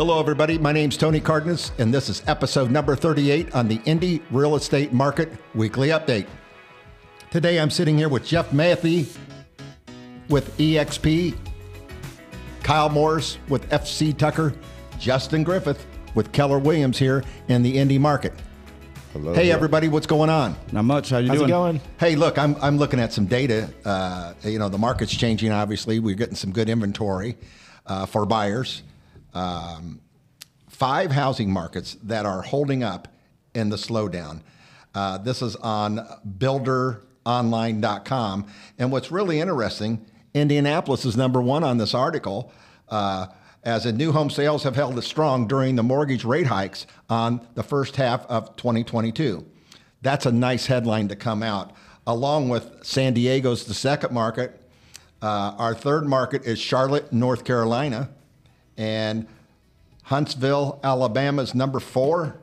Hello, everybody. My name's Tony Cardenas, and this is episode number 38 on the Indy Real Estate Market Weekly Update. Today, I'm sitting here with Jeff Matthew with EXP, Kyle Morris with FC Tucker, Justin Griffith with Keller Williams here in the Indy market. Hello. Hey, everybody, what's going on? Not much. How you How's doing? it going? Hey, look, I'm, I'm looking at some data. Uh, you know, the market's changing, obviously. We're getting some good inventory uh, for buyers. Um, five housing markets that are holding up in the slowdown. Uh, this is on builderonline.com. And what's really interesting, Indianapolis is number one on this article. Uh, as in new home sales have held it strong during the mortgage rate hikes on the first half of 2022. That's a nice headline to come out, along with San Diego's the second market. Uh, our third market is Charlotte, North Carolina, and Huntsville, Alabama's number four.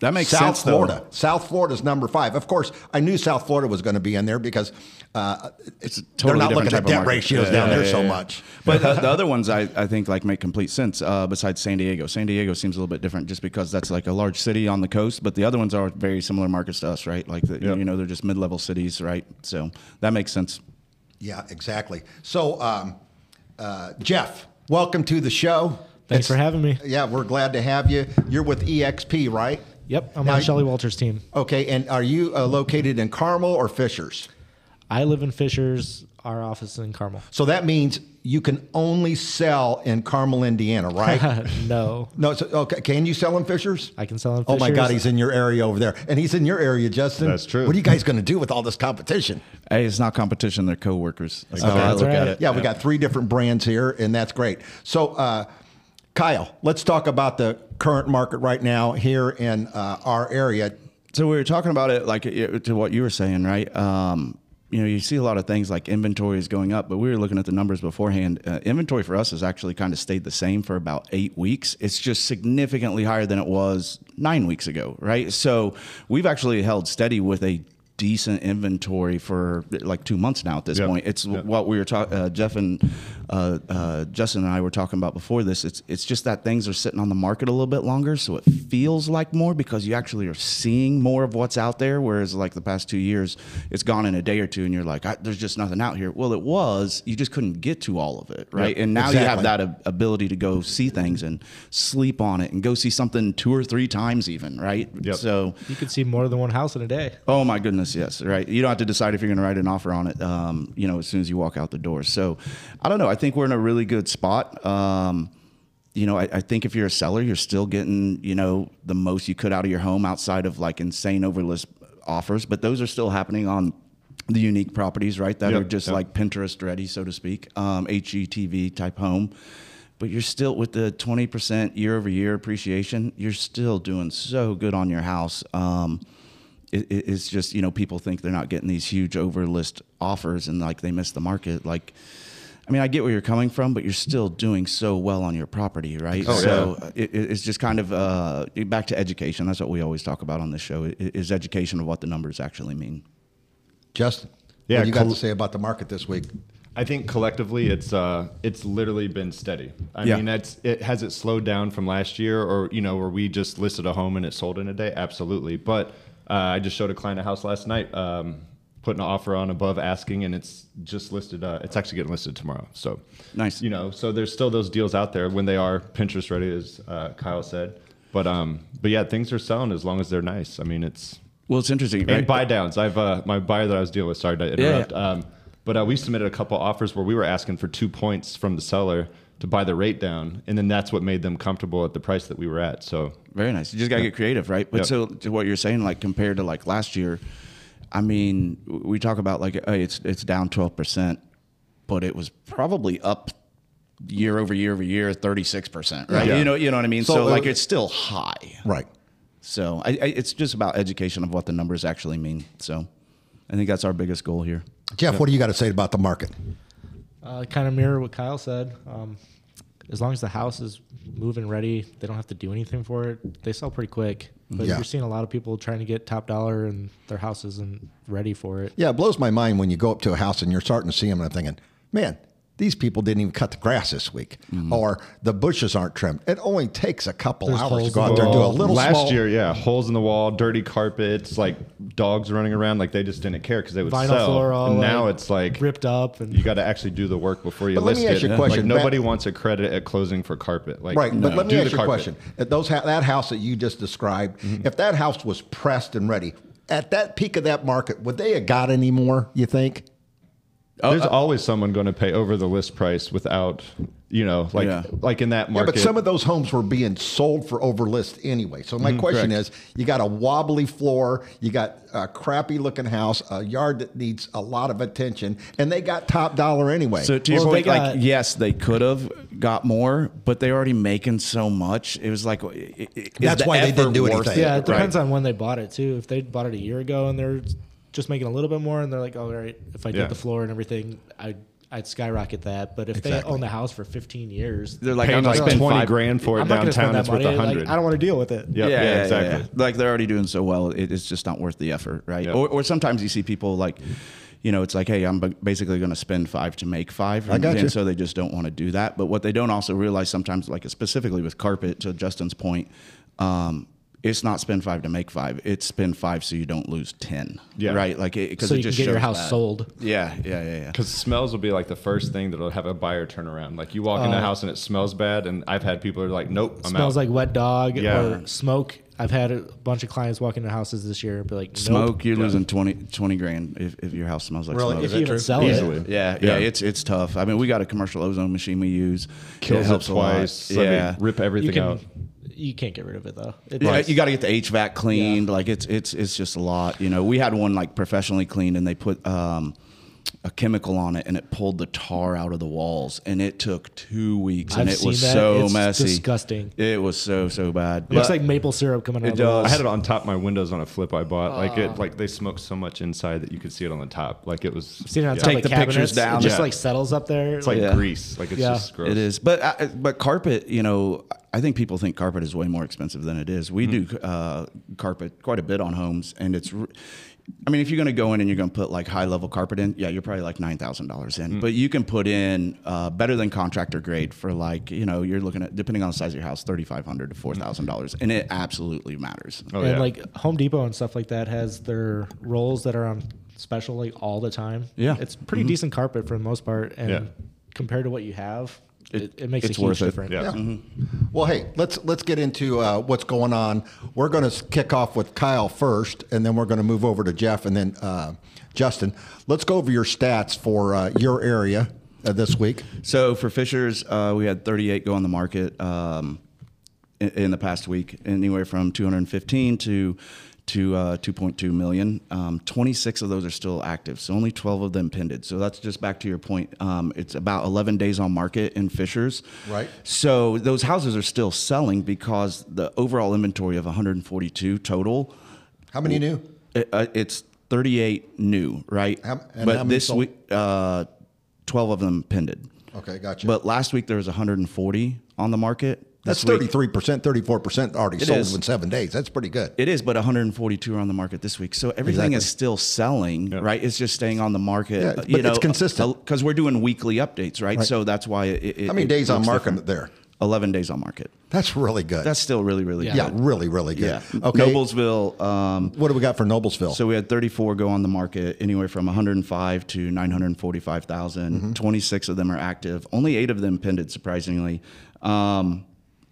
That makes South sense, South Florida. South Florida's number five. Of course, I knew South Florida was going to be in there because uh, It's a they're not looking at debt ratios Yeah, down yeah, there yeah, so much. But the, the other ones, I, I think, like make complete sense. Uh, besides San Diego, San Diego seems a little bit different, just because that's like a large city on the coast. But the other ones are very similar markets to us, right? Like the, Yep. you know, they're just mid-level cities, right? So that makes sense. Yeah, exactly. So, um, uh, Jeff, welcome to the show. Thanks It's- for having me. Yeah, we're glad to have you. You're with EXP, right? Yep, I'm Now, on Shelly Walters' team. Okay, and are you uh, located in Carmel or Fishers? I live in Fishers. Our office in Carmel. So that means you can only sell in Carmel, Indiana, right? no, no, so, okay. Can you sell in Fishers? I can sell in Oh my God, he's in your area over there, and he's in your area, Justin. That's true. What are you guys going to do with all this competition? Hey, it's not competition; they're coworkers. That's Okay. how I look right. at it. Yeah, we got three different brands here, and that's great. So, uh, Kyle, let's talk about the current market right now here in uh, our area. So we were talking about it like uh, to what you were saying, right? Um, you know, you see a lot of things like inventory is going up, but we were looking at the numbers beforehand. Uh, inventory for us has actually kind of stayed the same for about eight weeks. It's just significantly higher than it was nine weeks ago, right? So we've actually held steady with a decent inventory for like two months now at this Yep. point. It's Yep. what we were talking, uh, Jeff and uh, uh, Justin and I were talking about before this. It's it's just that things are sitting on the market a little bit longer, so it feels like more because you actually are seeing more of what's out there. Whereas like the past two years, it's gone in a day or two, and you're like, I, there's just nothing out here. Well, it was. You just couldn't get to all of it, right? Yep. And now you have that ab- ability to go see things and sleep on it and go see something two or three times even, right? Yep. So. You could see more than one house in a day. Oh my goodness, yes, right. You don't have to decide if you're going to write an offer on it, um, you know, as soon as you walk out the door. So, I don't know. I think we're in a really good spot. Um, you know, I, I think if you're a seller, you're still getting, you know, the most you could out of your home outside of like insane overlist offers, but those are still happening on the unique properties, right? That Yep, are just yep. like Pinterest ready, so to speak, um, HGTV type home. But you're still with the 20% year over year appreciation, you're still doing so good on your house. Um, it, it- it's just you know people think they're not getting these huge overlist offers and like they miss the market like i mean i get where you're coming from but you're still doing so well on your property right Oh, so yeah. it, it- it's just kind of uh, back to education that's what we always talk about on this show is education of what the numbers actually mean Justin, Yeah, what do you got to say about the market this week? I think collectively it's uh it's literally been steady. I Yeah. mean, that's it has it slowed down from last year or you know, where we just listed a home and it sold in a day? Absolutely. But uh, I just showed a client a house last night, um, putting an offer on above asking and it's just listed uh, it's actually getting listed tomorrow. So Nice. You know, so there's still those deals out there when they are Pinterest ready, as uh, Kyle said. But um but yeah, things are selling as long as they're nice. I mean it's well it's interesting and right? buy downs. I've uh, my buyer that I was dealing with. Sorry to interrupt. Um, but uh, we submitted a couple offers where we were asking for two points from the seller to buy the rate down, and then that's what made them comfortable at the price that we were at. So Very nice. You just gotta get creative, right? But Yep. so to what you're saying, like compared to like last year, I mean, we talk about like hey, it's it's down twelve percent, but it was probably up year over year over year thirty six percent, right? Yeah. You know, you know what I mean. So, So, like it's still high. Right. So I, I, it's just about education of what the numbers actually mean. So I think that's our biggest goal here. Jeff, what do you got to say about the market? Uh, kind of mirror what Kyle said. Um, as long as the house is moving ready, they don't have to do anything for it. They sell pretty quick. But Yeah. you're seeing a lot of people trying to get top dollar and their house isn't ready for it. Yeah, it blows my mind when you go up to a house and you're starting to see them, and I'm thinking, man, these people didn't even cut the grass this week, Mm-hmm. or the bushes aren't trimmed. It only takes a couple There's hours to go out the there and do a little last small. year, yeah, holes in the wall, dirty carpets, like dogs running around, like they just didn't care because they would Vinyl sell. floor all and now like, it's like ripped up and you got to actually do the work before you But let list me ask it. you a question. Like nobody Back- wants a credit at closing for carpet. Like Right, but let me do ask you a question. If those ha- that house that you just described, Mm-hmm. if that house was pressed and ready at that peak of that market, would they have got any more? You think? There's uh, always someone going to pay over the list price without, you know, like Yeah. like in that market. Yeah, market. but some of those homes were being sold for over list anyway. So my question is, you got a wobbly floor, you got a crappy looking house, a yard that needs a lot of attention, and they got top dollar anyway. So to your Well, they point, like yes, they could have got more, but they're already making so much. It was like i- i- is That's the why they didn't do anything. it? Yeah, it Right. depends on when they bought it too. If they bought it a year ago and they're just making a little bit more, and they're like, "Oh, all right, if I did Yeah. the floor and everything, I'd I'd skyrocket that." But if Exactly. they own the house for 15 years, They're like, I'm not like spending twenty five- grand for it I'm not going to downtown. spend It's that worth money. a Like, hundred. I don't want to deal with it. Yep, yeah, exactly. Like they're already doing so well, it, it's just not worth the effort, right? Yeah. Or, or sometimes you see people like, you know, it's like, hey, I'm basically going to spend five to make five, and, got you. and so they just don't want to do that. But what they don't also realize sometimes, like specifically with carpet, to Justin's point, um, it's not spend five to make five. It's spend five so you don't lose ten. Yeah. right. Like because So it you can get your house that. sold. Yeah, yeah, yeah, yeah. Because smells will be like the first thing that'll have a buyer turn around. Like you walk in the uh, house and it smells bad, and I've had people are like, "Nope, I'm smells out." like wet dog Yeah. or smoke. I've had a bunch of clients walk into houses this year and be like, nope. Smoke, you're losing 20, 20 grand if, if your house smells like Really? smoke. Is If you even sell Easily. it. Yeah, Yeah. yeah, it's it's tough. I mean, we got a commercial ozone machine we use. kills it helps a lot. twice. I mean, Yeah, rip You everything can out. you can't get rid of it though. It Yeah, does. you got to get the HVAC cleaned. Like it's it's it's just a lot. You know, we had one like professionally cleaned, and they put um, a chemical on it, and it pulled the tar out of the walls, and it took two weeks, and I've it was that. so It's must disgusting. It was so so bad. It looks like maple syrup coming out It of the walls. does. I had it on top of my windows on a flip I bought. Like it, like they smoked so much inside that you could see it on the top. Like it was. Seen it on yeah. top Take of the pictures down. It just Yeah. like settles up there. It's like Yeah. grease. Like it's Yeah. just gross. It is, but uh, but carpet, you know, I think people think carpet is way more expensive than it is. We do uh, carpet quite a bit on homes, and it's. R- I mean, if you're going to go in and you're going to put like high level carpet in, yeah, you're probably like nine thousand dollars in. Mm. But you can put in uh, better than contractor grade for like you know you're looking at depending on the size of your house, thirty five hundred to four mm. thousand dollars, and it absolutely matters. Oh, and yeah. like Home Depot and stuff like that has their rolls that are on special like all the time. Yeah. it's pretty mm-hmm. decent carpet for the most part, and Yeah. compared to what you have, it, It- it, makes it's a huge worth it. difference. Yeah. Well, hey, let's let's get into uh, what's going on. We're going to kick off with Kyle first, and then we're going to move over to Jeff and then uh, Justin. Let's go over your stats for uh, your area uh, this week. So for Fishers, uh, we had 38 go on the market um, in, in the past week, anywhere from 215 to to uh, 2.2 million. Um, 26 of those are still active, so only 12 of them pended. So that's just back to your point. Um, it's about 11 days on market in Fishers. Right. So those houses are still selling because the overall inventory of 142 total. How many new? It, uh, it's 38 new, right? How- but this sold? week, uh, 12 of them pended. Okay, gotcha. But last week there was 140 on the market. That's thirty three percent, thirty four percent already It sold is. in seven days. That's pretty good. It is, but 142 are on the market this week. So everything Exactly. is still selling, right? It's just staying on the market. Yeah, but it's consistent. because we're doing weekly updates, right? So that's why it. it How many days on market different. there? 11 days on market. That's really good. That's still really, really yeah, good. really, really good. Yeah. Okay. Noblesville. Um, What do we got for Noblesville? So we had 34 go on the market, anywhere from 105 to 945,000. Mm-hmm. 26 of them are active. Only eight of them pended, surprisingly. Um,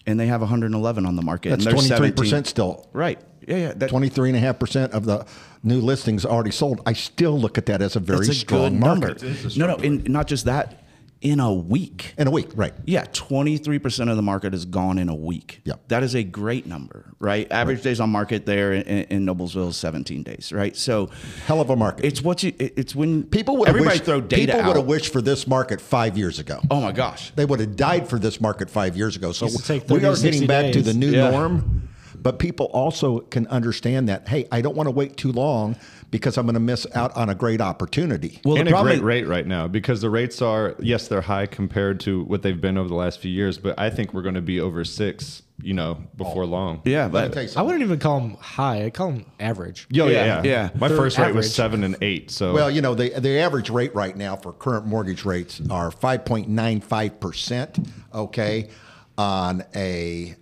and they have 111 on the market. That's and there's twenty three 17 percent still. Right. Yeah, yeah. That, 23.5% of the new listings already sold. I still look at that as a very a strong good market. number. No, no, and not just that. In a week. In a week, right. Yeah, 23% of the market is gone in a week. Yep. That is a great number, right? Average days on market there in, in Noblesville is 17 days, right? So Hell of a market. it's what you, it's when people would have everybody wished, throw data people would have wished for this market five years ago. Oh my gosh. They would have died for this market five years ago. So Used to take we are to 60 getting back to the new Yeah. norm. But people also can understand that, hey, I don't want to wait too long because I'm going to miss out on a great opportunity. Well, and the a problem great rate right now because the rates are yes they're high compared to what they've been over the last few years, but I think we're going to be over six you know, before long. Yeah, but I wouldn't even call them high. I call them average. Yo, yeah, Yeah, yeah, yeah. My They're first rate average. was seven and eight. So Well, you know, the, the average rate right now for current mortgage rates are 5.95%, okay, on a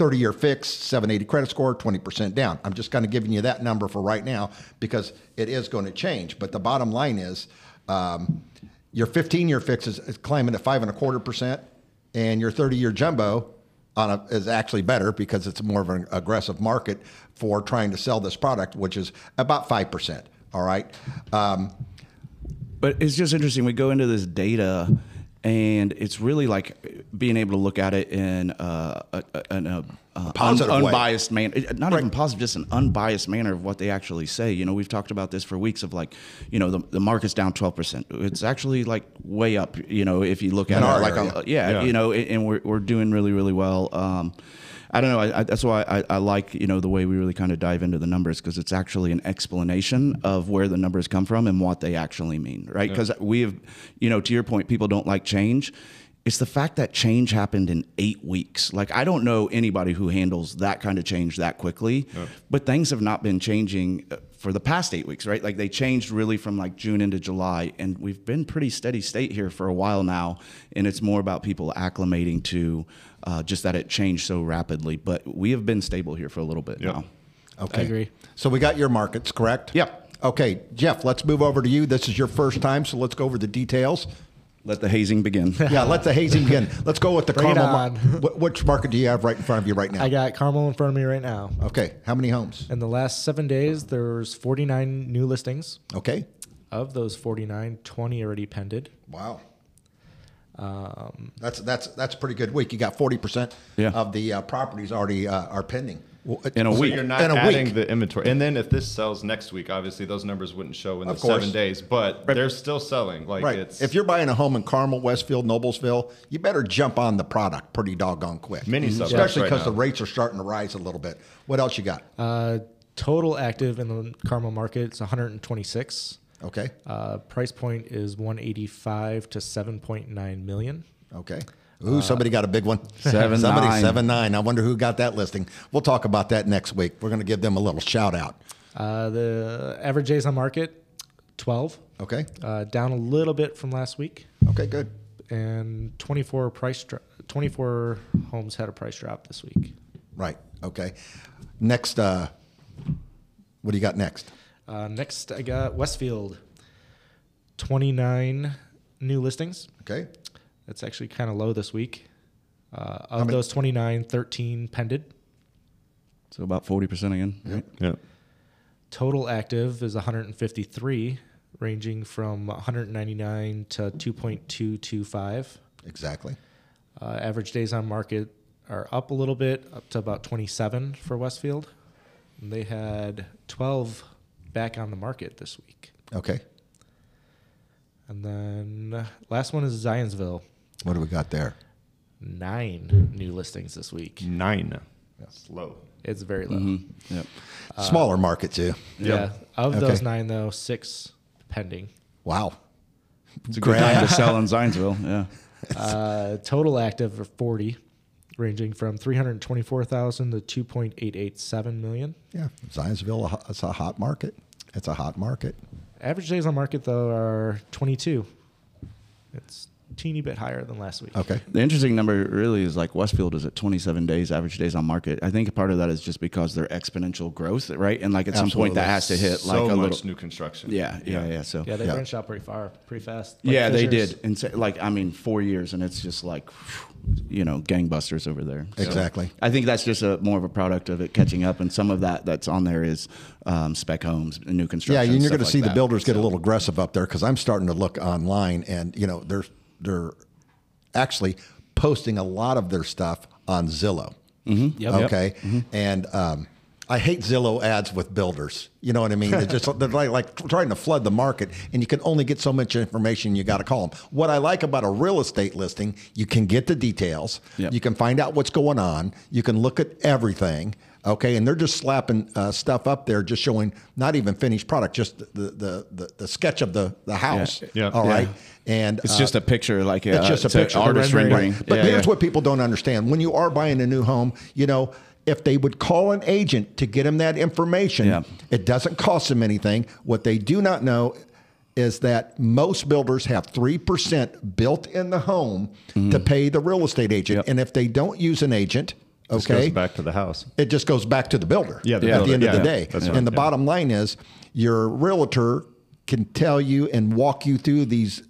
30 year fix, 780 credit score, 20% down. I'm just kind of giving you that number for right now because it is going to change. But the bottom line is um, your 15 year fix is, is climbing at five and a quarter percent, and your 30 year jumbo on a, is actually better because it's more of an aggressive market for trying to sell this product, which is about 5%. All right. Um, But it's just interesting. We go into this data, and it's really like being able to look at it in uh, a, a, in a, uh, Positive way. unbiased manner. Not even positive, just an unbiased manner of what they actually say. You know, we've talked about this for weeks. Of like, you know, the, the market's down twelve percent. It's actually like way up. You know, if you look at In it, our like, a, yeah, Yeah. you know, and we're we're doing really really well. Um, I don't know. I, I, that's why I, I like you know the way we really kind of dive into the numbers because it's actually an explanation of where the numbers come from and what they actually mean, right? Because we have, you know, to your point, people don't like change. It's the fact that change happened in eight weeks. Like I don't know anybody who handles that kind of change that quickly, but things have not been changing uh, for the past eight weeks, right? Like they changed really from like June into July, and we've been pretty steady state here for a while now, and it's more about people acclimating to uh, just that it changed so rapidly. But we have been stable here for a little bit Yep. now. Okay. I agree. So we got your markets, correct? Yep. Okay, Jeff, let's move over to you. This is your first time, so let's go over the details. Let the hazing begin. Yeah, let the hazing begin. Let's go with the Bring Carmel. mar- on. Wh- Which market do you have right in front of you right now? I got Carmel in front of me right now. okay, how many homes? In the last seven days, there's 49 new listings. Okay. Of those 49, 20 already pended. Wow. Um, That's that's that's a pretty good week. You got forty percent Yeah. of the uh, properties already uh, are pending. Well, In a so week. you're not in a adding week. the inventory. And then if this sells next week, obviously those numbers wouldn't show in Of the course. seven days, but they're still selling. Like Right. it's If you're buying a home in Carmel, Westfield, Noblesville, you better jump on the product pretty doggone quick. Mini suburbs especially right because the rates are starting to rise a little bit. What else you got? uh, total active in the Carmel market is 126. Okay. Uh, price point is 185 to 7.9 million. Okay. Ooh, somebody got a big one. Seven somebody nine. seven nine. I wonder who got that listing. We'll talk about that next week. We're going to give them a little shout out. Uh, the average days on market, 12. Okay. Uh, down a little bit from last week. Okay. Good. And 24 price dro- 24 homes had a price drop this week. Right. Okay. Next. Uh, what do you got next? Uh, next, I got Westfield. 29 new listings. Okay. That's actually kind of low this week. Uh, of many- those 29, 13 pended. So about 40% again. Right? yeah. Total active is 153, ranging from 199 to 2.225. Exactly. Uh, average days on market are up a little bit, up to about 27 for Westfield. And they had 12 back on the market this week. Okay. And then uh, last one is Zionsville. What do we got there? Nine new listings this week. Nine. Slow. It's very low. Mm-hmm. Yep. Smaller market too. Yeah. Of Okay. those nine, though, six pending. Wow. It's a good time to sell in Zionsville. Yeah. Uh, total active are 40, ranging from 324,000 to 2.887 million. Yeah. Zionsville, it's a hot market. It's a hot market. Average days on market though are 22. It's teeny bit higher than last week. Okay. The interesting number really is like Westfield is at 27 days average days on market. I think part of that is just because their exponential growth, right? And like at some point that has to hit like so a much little. new construction. Yeah, yeah, yeah. So Yeah, they Yeah. branched out pretty far, pretty fast. Like yeah, they Fishers. did. And so, like I mean, four years, and it's just like, you know, gangbusters over there. So Exactly. I think that's just a more of a product of it catching up, and some of that that's on there is um, spec homes, and new construction. Yeah, and you're stuff going to like see the builders get a little aggressive up there because I'm starting to look online, and you know they're they're actually posting a lot of their stuff on Zillow. Mm-hmm. Yep. Okay, and um, I hate Zillow ads with builders. You know what I mean? They're just they're like, like trying to flood the market, and you can only get so much information. You got to call them. What I like about a real estate listing, you can get the details. Yep. You can find out what's going on. You can look at everything. Okay, and they're just slapping uh, stuff up there, just showing not even finished product, just the the the, the sketch of the the house. Yeah. All Yeah. right, and It's uh, just a picture, like it's uh, just a it's an picture, artist Right. rendering. But Yeah, here's yeah. what people don't understand: when you are buying a new home, you know. If they would call an agent to get them that information, Yeah. it doesn't cost them anything. What they do not know is that most builders have 3% built in the home to pay the real estate agent. Yep. And if they don't use an agent, okay, goes back to the house. it just goes back to the builder Yeah, the at the builder. end of the Yeah, day. and the yeah. bottom line is your realtor can tell you and walk you through these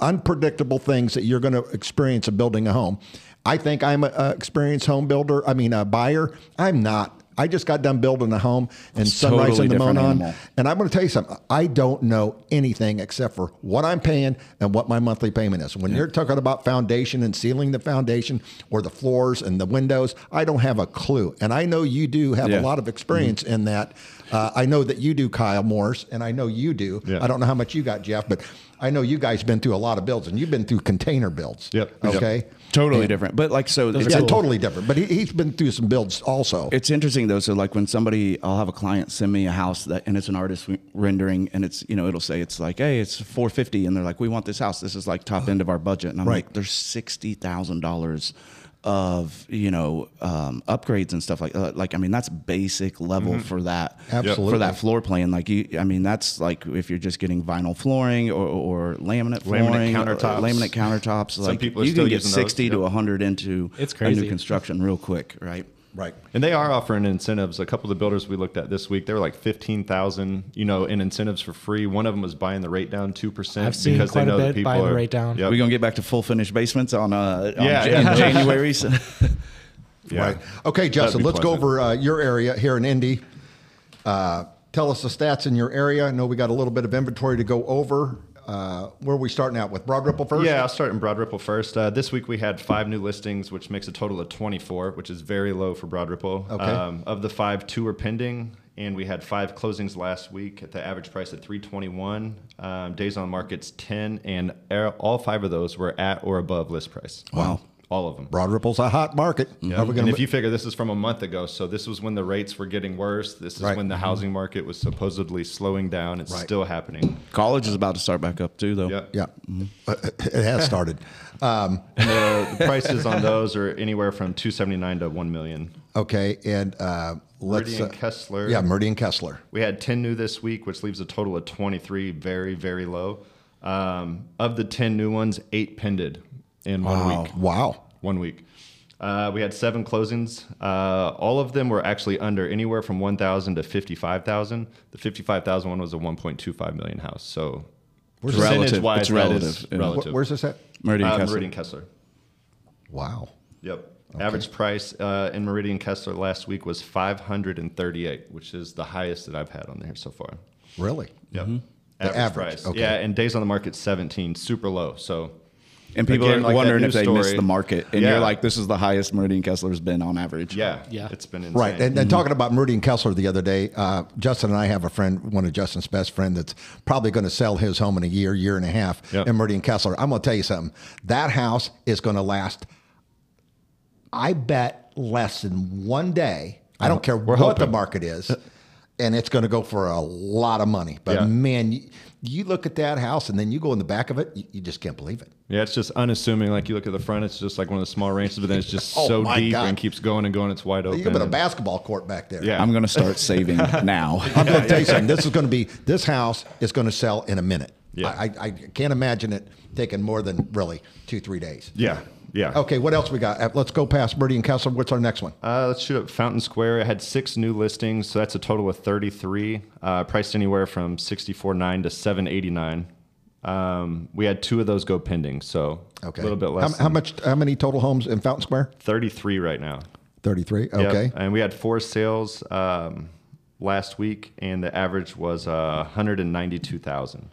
unpredictable things that you're going to experience in building a home. I think I'm an experienced home builder. I mean, a buyer. I'm not. I just got done building a home in It's Sunrise totally and the Monon. And I'm going to tell you something. I don't know anything except for what I'm paying and what my monthly payment is. When you're talking about foundation and sealing the foundation or the floors and the windows, I don't have a clue. And I know you do have Yeah. a lot of experience in that. Uh, I know that you do, Kyle Morris, and I know you do. Yeah. I don't know how much you got, Jeff, but I know you guys been through a lot of builds, and you've been through container builds. Yep. Okay. Totally different. But like so, it's, Yeah, cool. totally different. But he, he's been through some builds also. it's interesting though. So like when somebody, I'll have a client send me a house that, and it's an artist rendering, and it's you know it'll say it's like, hey, it's four fifty, and they're like, we want this house. This is like top end of our budget, and I'm Right. like, there's sixty thousand dollars of you know um, upgrades and stuff like uh, like I mean that's basic level for that Absolutely. for that floor plan like you I mean that's like if you're just getting vinyl flooring or, or laminate Laminate flooring uh, countertops. laminate countertops Some like people you still can get using those, 60 to yep. 100 into It's a crazy. new construction real quick right right. And they are offering incentives. A couple of the builders we looked at this week, they were like fifteen thousand, you know, in incentives for free. One of them was buying the rate down two percent I've seen because quite a they know that bit people buying the rate down. Yep. We're gonna get back to full finished basements on uh on Yeah, Jan- yeah. January. So. Yeah. Right. Okay, Justin, let's go over uh, your area here in Indy. Uh, tell us the stats in your area. I know we got a little bit of inventory to go over. Uh, where are we starting out with Broad Ripple first? Yeah, I'll start in Broad Ripple first. Uh, this week we had five new listings, which makes a total of 24, which is very low for Broad Ripple. Okay. Um, of the five, two are pending, and we had five closings last week at the average price at 321. Um, days on market's 10, and all five of those were at or above list price. Wow. All of them. Broad Ripple's a hot market. Yeah. we and gonna if you figure this is from a month ago, so this was when the rates were getting worse. This is Right. when the housing market was supposedly slowing down. It's Right. still happening. College is about to start back up too, though. Yeah. yeah, Uh, it has started. Um, And the, the prices on those are anywhere from 279 to 1 million. okay, and uh, let's. Meridian uh, Kessler. Yeah, Meridian Kessler. We had 10 new this week, which leaves a total of 23, very, very low. Um, of the 10 new ones, eight pended in one week. Wow. One week. Uh, we had seven closings. Uh, all of them were actually under anywhere from 1,000 to 55,000. The 55,000 one was a 1.25 million house. So It's relative. percentage-wise, It's relative. is Yeah. Wh- relative. Where's this at? Meridian Uh, Kessler. Meridian Kessler. Wow. Yep. Average price uh, in Meridian Kessler last week was 538, which is the highest that I've had on there so far. Really? Yep. The Average, average, price. okay. Yeah, and days on the market 17, super low. So And people Again, are like wondering if they missed the market, and Yeah. you're like, "This is the highest Meridian Kessler's been on average." yeah, Yeah. it's been insane. Right. And, and talking about Meridian Kessler the other day, uh, Justin and I have a friend, one of Justin's best friend, that's probably going to sell his home in a year, year and a half Yep. in Meridian Kessler. I'm going to tell you something. That house is going to last, I bet, less than one day. I don't care what hoping. the market is. And it's going to go for a lot of money. But Yeah. man, you, you look at that house and then you go in the back of it, you, you just can't believe it. Yeah, it's just unassuming. Like you look at the front, it's just like one of the small ranches, but then it's just Oh, so deep God. and keeps going and going. It's wide open. You can put a basketball court back there. Yeah. I'm gonna start saving now. I'm going to tell you something. This is going to be this house is going to sell in a minute. Yeah. I, I, I can't imagine it taking more than really two three days. Yeah. Yeah. Okay, what else we got? Uh, Let's go past Meridian Kessler. What's our next one? Uh, let's shoot up Fountain Square. It had six new listings, so that's a total of 33, uh, priced anywhere from 64.9 to 789. Um, we had two of those go pending, so Okay, a little bit less. How, how much? How many total homes in Fountain Square? 33 right now. Thirty three. Yep. Okay. And we had four sales um, last week, and the average was uh, 192,000.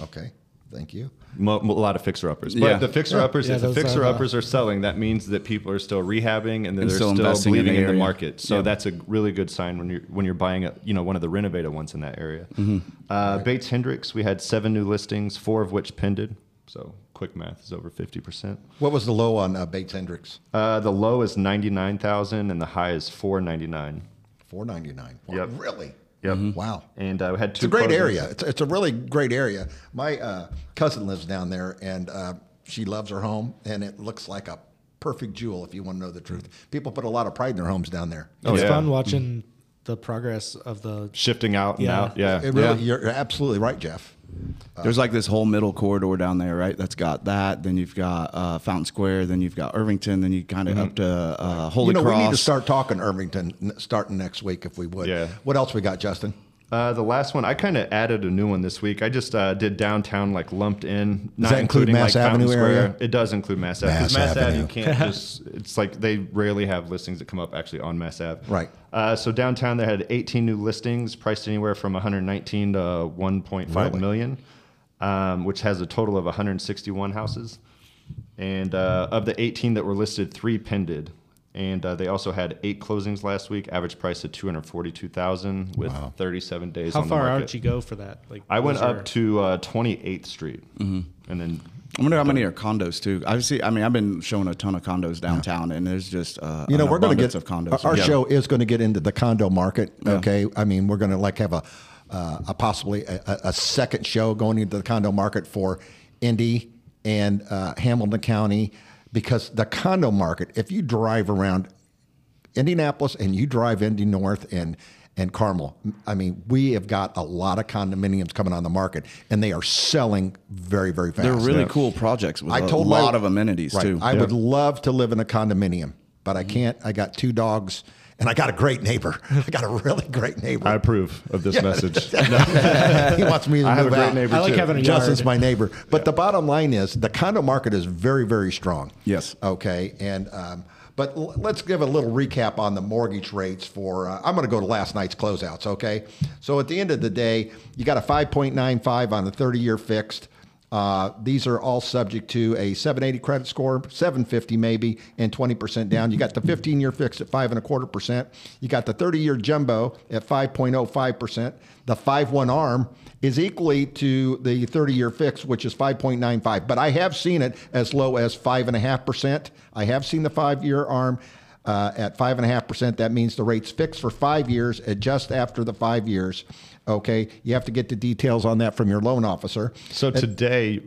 Okay. Thank you. Mo- mo- a lot of fixer uppers, but Yeah. the fixer uppers, Yeah, if the are fixer uppers are selling, that means that people are still rehabbing and that And they're still still, investing in believing the in the, market. So Yeah. that's a really good sign when you're when you're buying a you know one of the renovated ones in that area. Mm-hmm. Uh, Bates Hendricks, we had seven new listings, four of which pended. So quick math is over 50%. What was the low on uh, Bates Hendricks? Uh, the low is 99,000 and the high is 499. Four ninety nine. Yep. Really? Yep. Wow. And uh, we had two. It's a great closings. area. It's, it's a really great area. My uh, cousin lives down there, and uh, she loves her home, and it looks like a perfect jewel. If you want to know the truth, people put a lot of pride in their homes down there. Oh, it's yeah. fun watching the progress of the. Shifting out and Yeah. out. Yeah. It really, You're absolutely right, Jeff. There's like this whole middle corridor down there, right? That's got that. Then you've got uh, Fountain Square. Then you've got Irvington. Then you kind of up to uh, Holy Cross. you know, Cross. we need to start talking Irvington starting next week if we would. Yeah. What else we got, Justin? Uh, the last one, I kind of added a new one this week. I just uh, did downtown, like lumped in, not that include including Mass like Fountain Avenue Square. area? It does include Mass Ave. 'cause Mass Mass Ave, Avenue. you can't just. It's like they rarely have listings that come up actually on Mass Ave. Right. Uh, so downtown, they had 18 new listings, priced anywhere from 119 to 1.5 Really? million, um, which has a total of 161 houses. And uh, of the 18 that were listed, three pended. And uh, they also had eight closings last week. Average price of 242,000 with 37 days. How on the far market. out you go for that? Like I went was there- up to uh, 28th Street, and then I wonder how many are condos too. I see. I mean, I've been showing a ton of condos downtown, and there's just uh, You know, an we're going to get of condos. Our Yeah. show is going to get into the condo market. Okay, I mean, we're going to like have a, uh, a possibly a, a- a second show going into the condo market for Indy and uh, Hamilton County because the condo market. If you drive around Indianapolis and you drive Indy North and and Carmel, I mean, we have got a lot of condominiums coming on the market, and they are selling very, very fast. They're really cool projects with I a told my- lot of amenities Right. too. I would love to live in a condominium, but I mm-hmm. can't. I got two dogs, and I got a great neighbor. I got a really great neighbor. I approve of this message. he wants me to I have move a great out. neighbor I like too. having a Justin's yard. my neighbor. But the bottom line is the condo market is very, very strong. Yes. Okay. And um, but l- let's give a little recap on the mortgage rates for. Uh, I'm going to go to last night's closeouts. Okay. So at the end of the day, you got a 5.95 on the 30-year fixed. Uh, these are all subject to a 780 credit score, 750 maybe, and 20% down. You got the 15 year fixed at five and a quarter percent. You got the 30 year jumbo at 5.05 percent. The 5-1 arm is equally to the 30 year fix, which is 5.95. But I have seen it as low as 5.5%. I have seen the five year arm uh, at 5.5%. That means the rate's fixed for five years at just after the five years. Okay. You have to get the details on that from your loan officer. So today,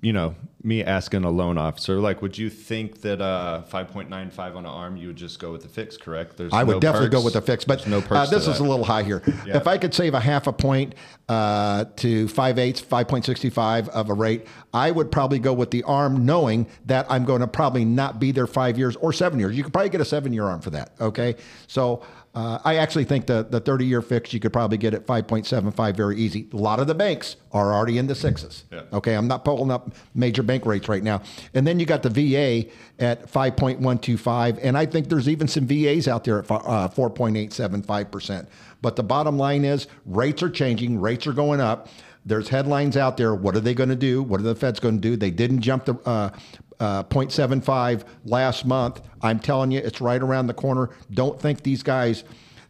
you know, me asking a loan officer, like, would you think that uh, 5.95 on an arm, you would just go with the fix, correct? There's I would no definitely go with the fix, but There's no uh, this is a little high here. Yeah. If I could save a half a point uh, to 5 eighths, 5.65 of a rate, I would probably go with the arm knowing that I'm going to probably not be there five years or seven years. You could probably get a seven year arm for that. Okay. So uh, I actually think the, the 30 year fix you could probably get at 5.75 very easy. A lot of the banks are already in the sixes. Yeah. Okay. I'm not pulling up major bank rates right now. And then you got the VA at 5.125. And I think there's even some VAs out there at uh, 4.875%. But the bottom line is rates are changing, rates are going up. There's headlines out there. What are they going to do? What are the Feds going to do? They didn't jump the uh, uh, 0.75 last month. I'm telling you, it's right around the corner. Don't think these guys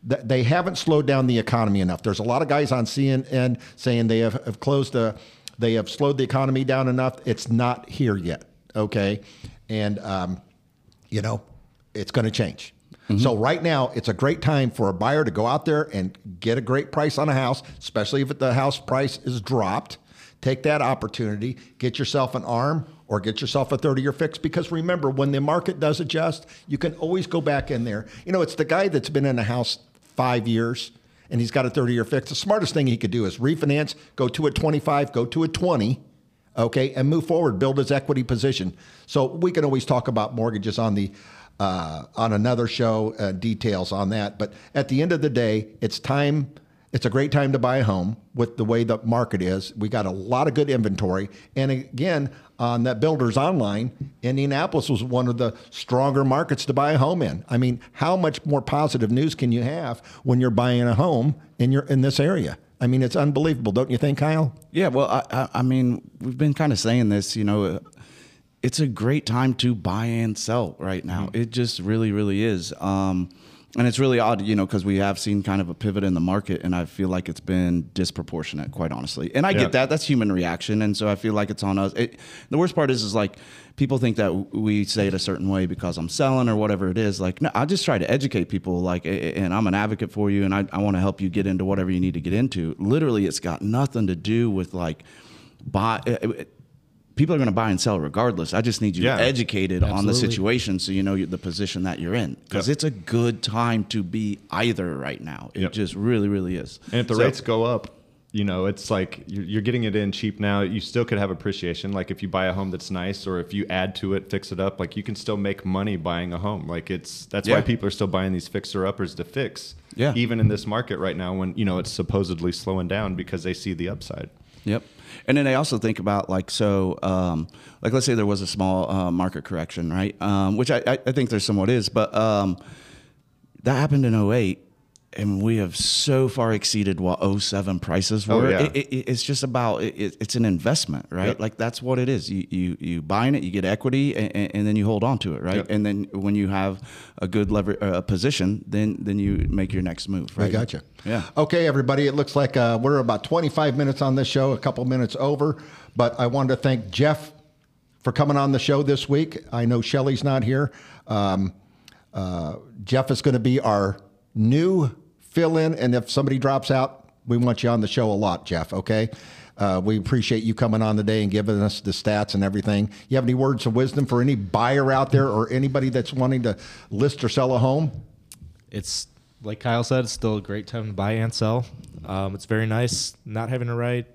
they haven't slowed down the economy enough. There's a lot of guys on CNN saying they have, have closed the, they have slowed the economy down enough. It's not here yet. Okay, and um, you know, it's going to change. Mm-hmm. So right now, it's a great time for a buyer to go out there and get a great price on a house, especially if the house price is dropped. Take that opportunity, get yourself an arm or get yourself a 30 year fix. Because remember, when the market does adjust, you can always go back in there. You know, it's the guy that's been in a house five years and he's got a 30 year fix. The smartest thing he could do is refinance, go to a 25, go to a 20 okay, and move forward, build his equity position. So we can always talk about mortgages on the uh, on another show, uh, details on that. But at the end of the day, it's time. It's a great time to buy a home with the way the market is. We got a lot of good inventory, and again, on that Builders Online, Indianapolis was one of the stronger markets to buy a home in. I mean, how much more positive news can you have when you're buying a home in your in this area? I mean, it's unbelievable, don't you think, Kyle? Yeah, well, I, I, I mean, we've been kind of saying this. You know, it's a great time to buy and sell right now. It just really, really is. Um, and it's really odd, you know, because we have seen kind of a pivot in the market, and I feel like it's been disproportionate, quite honestly. And I Yeah. get that; that's human reaction, and so I feel like it's on us. It, the worst part is, is like people think that we say it a certain way because I'm selling or whatever it is. Like, no, I just try to educate people, like, and I'm an advocate for you, and I, I want to help you get into whatever you need to get into. Literally, it's got nothing to do with like buy. uh, uh, People are going to buy and sell regardless. I just need you Yeah. educated on the situation so you know the position that you're in because Yep. it's a good time to be either right now. It Yep. just really, really is. And if the So- rates go up, you know, it's like you're, you're getting it in cheap now. You still could have appreciation. Like if you buy a home that's nice, or if you add to it, fix it up, like you can still make money buying a home. Like it's that's why people are still buying these fixer uppers to fix. Yeah. Even in this market right now, when you know it's supposedly slowing down because they see the upside. Yep. And then I also think about like so, um, like let's say there was a small uh, market correction, right? Um, which I, I think there somewhat is, but um, that happened in 08 and we have so far exceeded what 07 prices were. Oh, were. yeah. It- it- it's just about it, it- it's an investment, right? Yep. Like that's what it is. You you you buying it, you get equity, and, and then you hold on to it, right? Yep. And then when you have a good lever uh, position, then then you make your next move, right? I got you. Yeah. Okay, everybody. It looks like uh, we're about 25 minutes on this show, a couple minutes over. But I wanted to thank Jeff for coming on the show this week. I know Shelly's not here. Um, uh, Jeff is going to be our new fill in. And if somebody drops out, we want you on the show a lot, Jeff. Okay. Uh, we appreciate you coming on today and giving us the stats and everything. You have any words of wisdom for any buyer out there or anybody that's wanting to list or sell a home? It's like Kyle said, it's still a great time to buy and sell. Um, it's very nice not having to write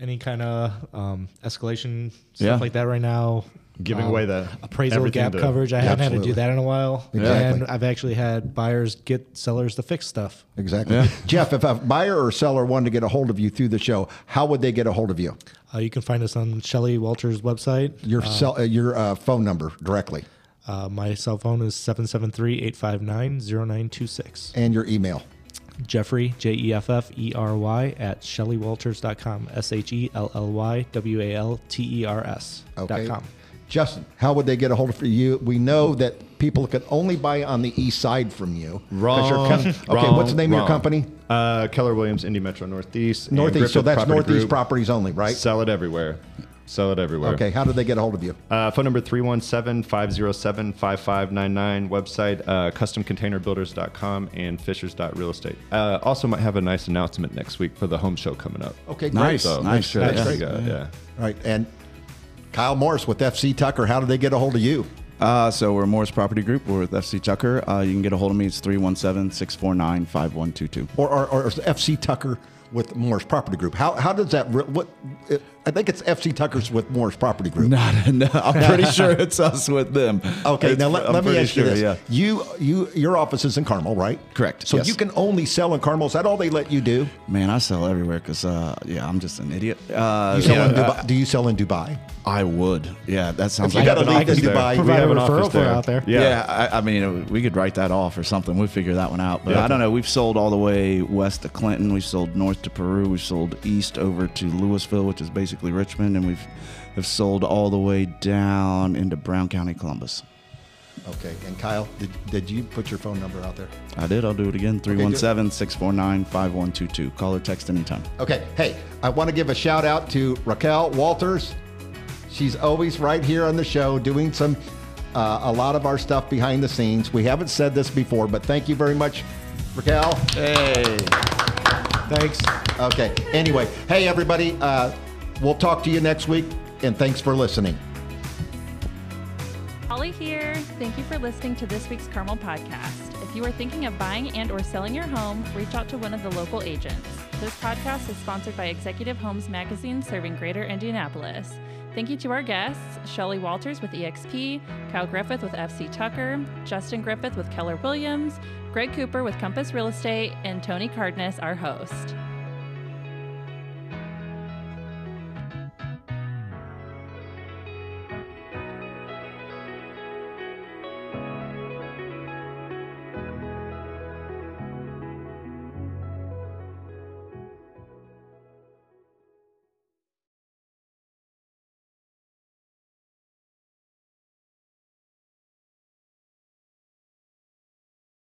any kind of um, escalation stuff Yeah. like that right now. Giving Um, away the appraisal gap to- coverage. I haven't had to do that in a while, Exactly. and I've actually had buyers get sellers to fix stuff. Exactly. Yeah. Jeff, if a buyer or seller wanted to get a hold of you through the show, how would they get a hold of you? Uh, you can find us on Shelly Walters' website. Your cell, uh, your uh, phone number directly Uh, my cell phone is 773-859-0926. and your email. Jeffrey, J E F F E R Y, at ShellyWalters.com. S H E L L Y W A L T E R S Okay. Dot com. Justin, how would they get a hold of you? We know that people can only buy on the east side from you. 'Cause you're Wrong. com- okay, Wrong, what's the name of your company? Uh, Keller Williams, Indy Metro Northeast. Northeast. So that's Property Northeast Group. properties only, right? Sell it everywhere. Sell it everywhere. Okay. How do they get a hold of you? Uh, phone number 317-507-5599. Website uh, customcontainerbuilders.com and fishers.realestate. Uh, also might have a nice announcement next week for the home show coming up. Okay, great. Nice. So Nice. make sure That's that great. you got yeah. All right. And Kyle Morris with FC Tucker. How do they get a hold of you? Uh, so we're Morris Property Group. We're with FC Tucker. Uh, you can get a hold of me. It's 317-649-5122. Or, or, or FC Tucker with Morris Property Group? How, how does that, what, it, I think it's FC Tucker's with Morris Property Group. Not, no, I'm pretty sure it's us with them. Okay, It's- now let, let me pretty ask you this: Yeah. you, you, your office is in Carmel, right? Correct, So yes. you can only sell in Carmel. Is that all they let you do? Man, I sell everywhere because, uh, yeah, I'm just an idiot. Uh, You sell yeah, in Dubai, do you sell in Dubai? I would. Yeah, that sounds you like gotta an leave in office there. Dubai. We Provide have a an referral for there. out there. Yeah. Yeah, I, I mean, we could write that off or something. We'll figure that one out. But Yeah. I don't know. We've sold all the way west to Clinton. We've sold north to Peru. We've sold east over to Louisville, which is basically Richmond, and we've have sold all the way down into Brown County, Columbus. Okay. And Kyle, did, did you put your phone number out there? I did. I'll do it again. 317 649 5122. Call or text anytime. Okay. Hey, I want to give a shout out to Raquel Walters. She's always right here on the show doing some, uh, a lot of our stuff behind the scenes. We haven't said this before, but thank you very much, Raquel. Hey. Thanks. Okay. Anyway, hey, everybody, uh, we'll talk to you next week, and thanks for listening. Holly here. Thank you for listening to this week's Carmel podcast. If you are thinking of buying and or selling your home, reach out to one of the local agents. This podcast is sponsored by Executive Homes Magazine serving Greater Indianapolis. Thank you to our guests, Shelly Walters with EXP, Kyle Griffith with FC Tucker, Justin Griffith with Keller Williams, Greg Cooper with Compass Real Estate, and Tony Cardenas, our host.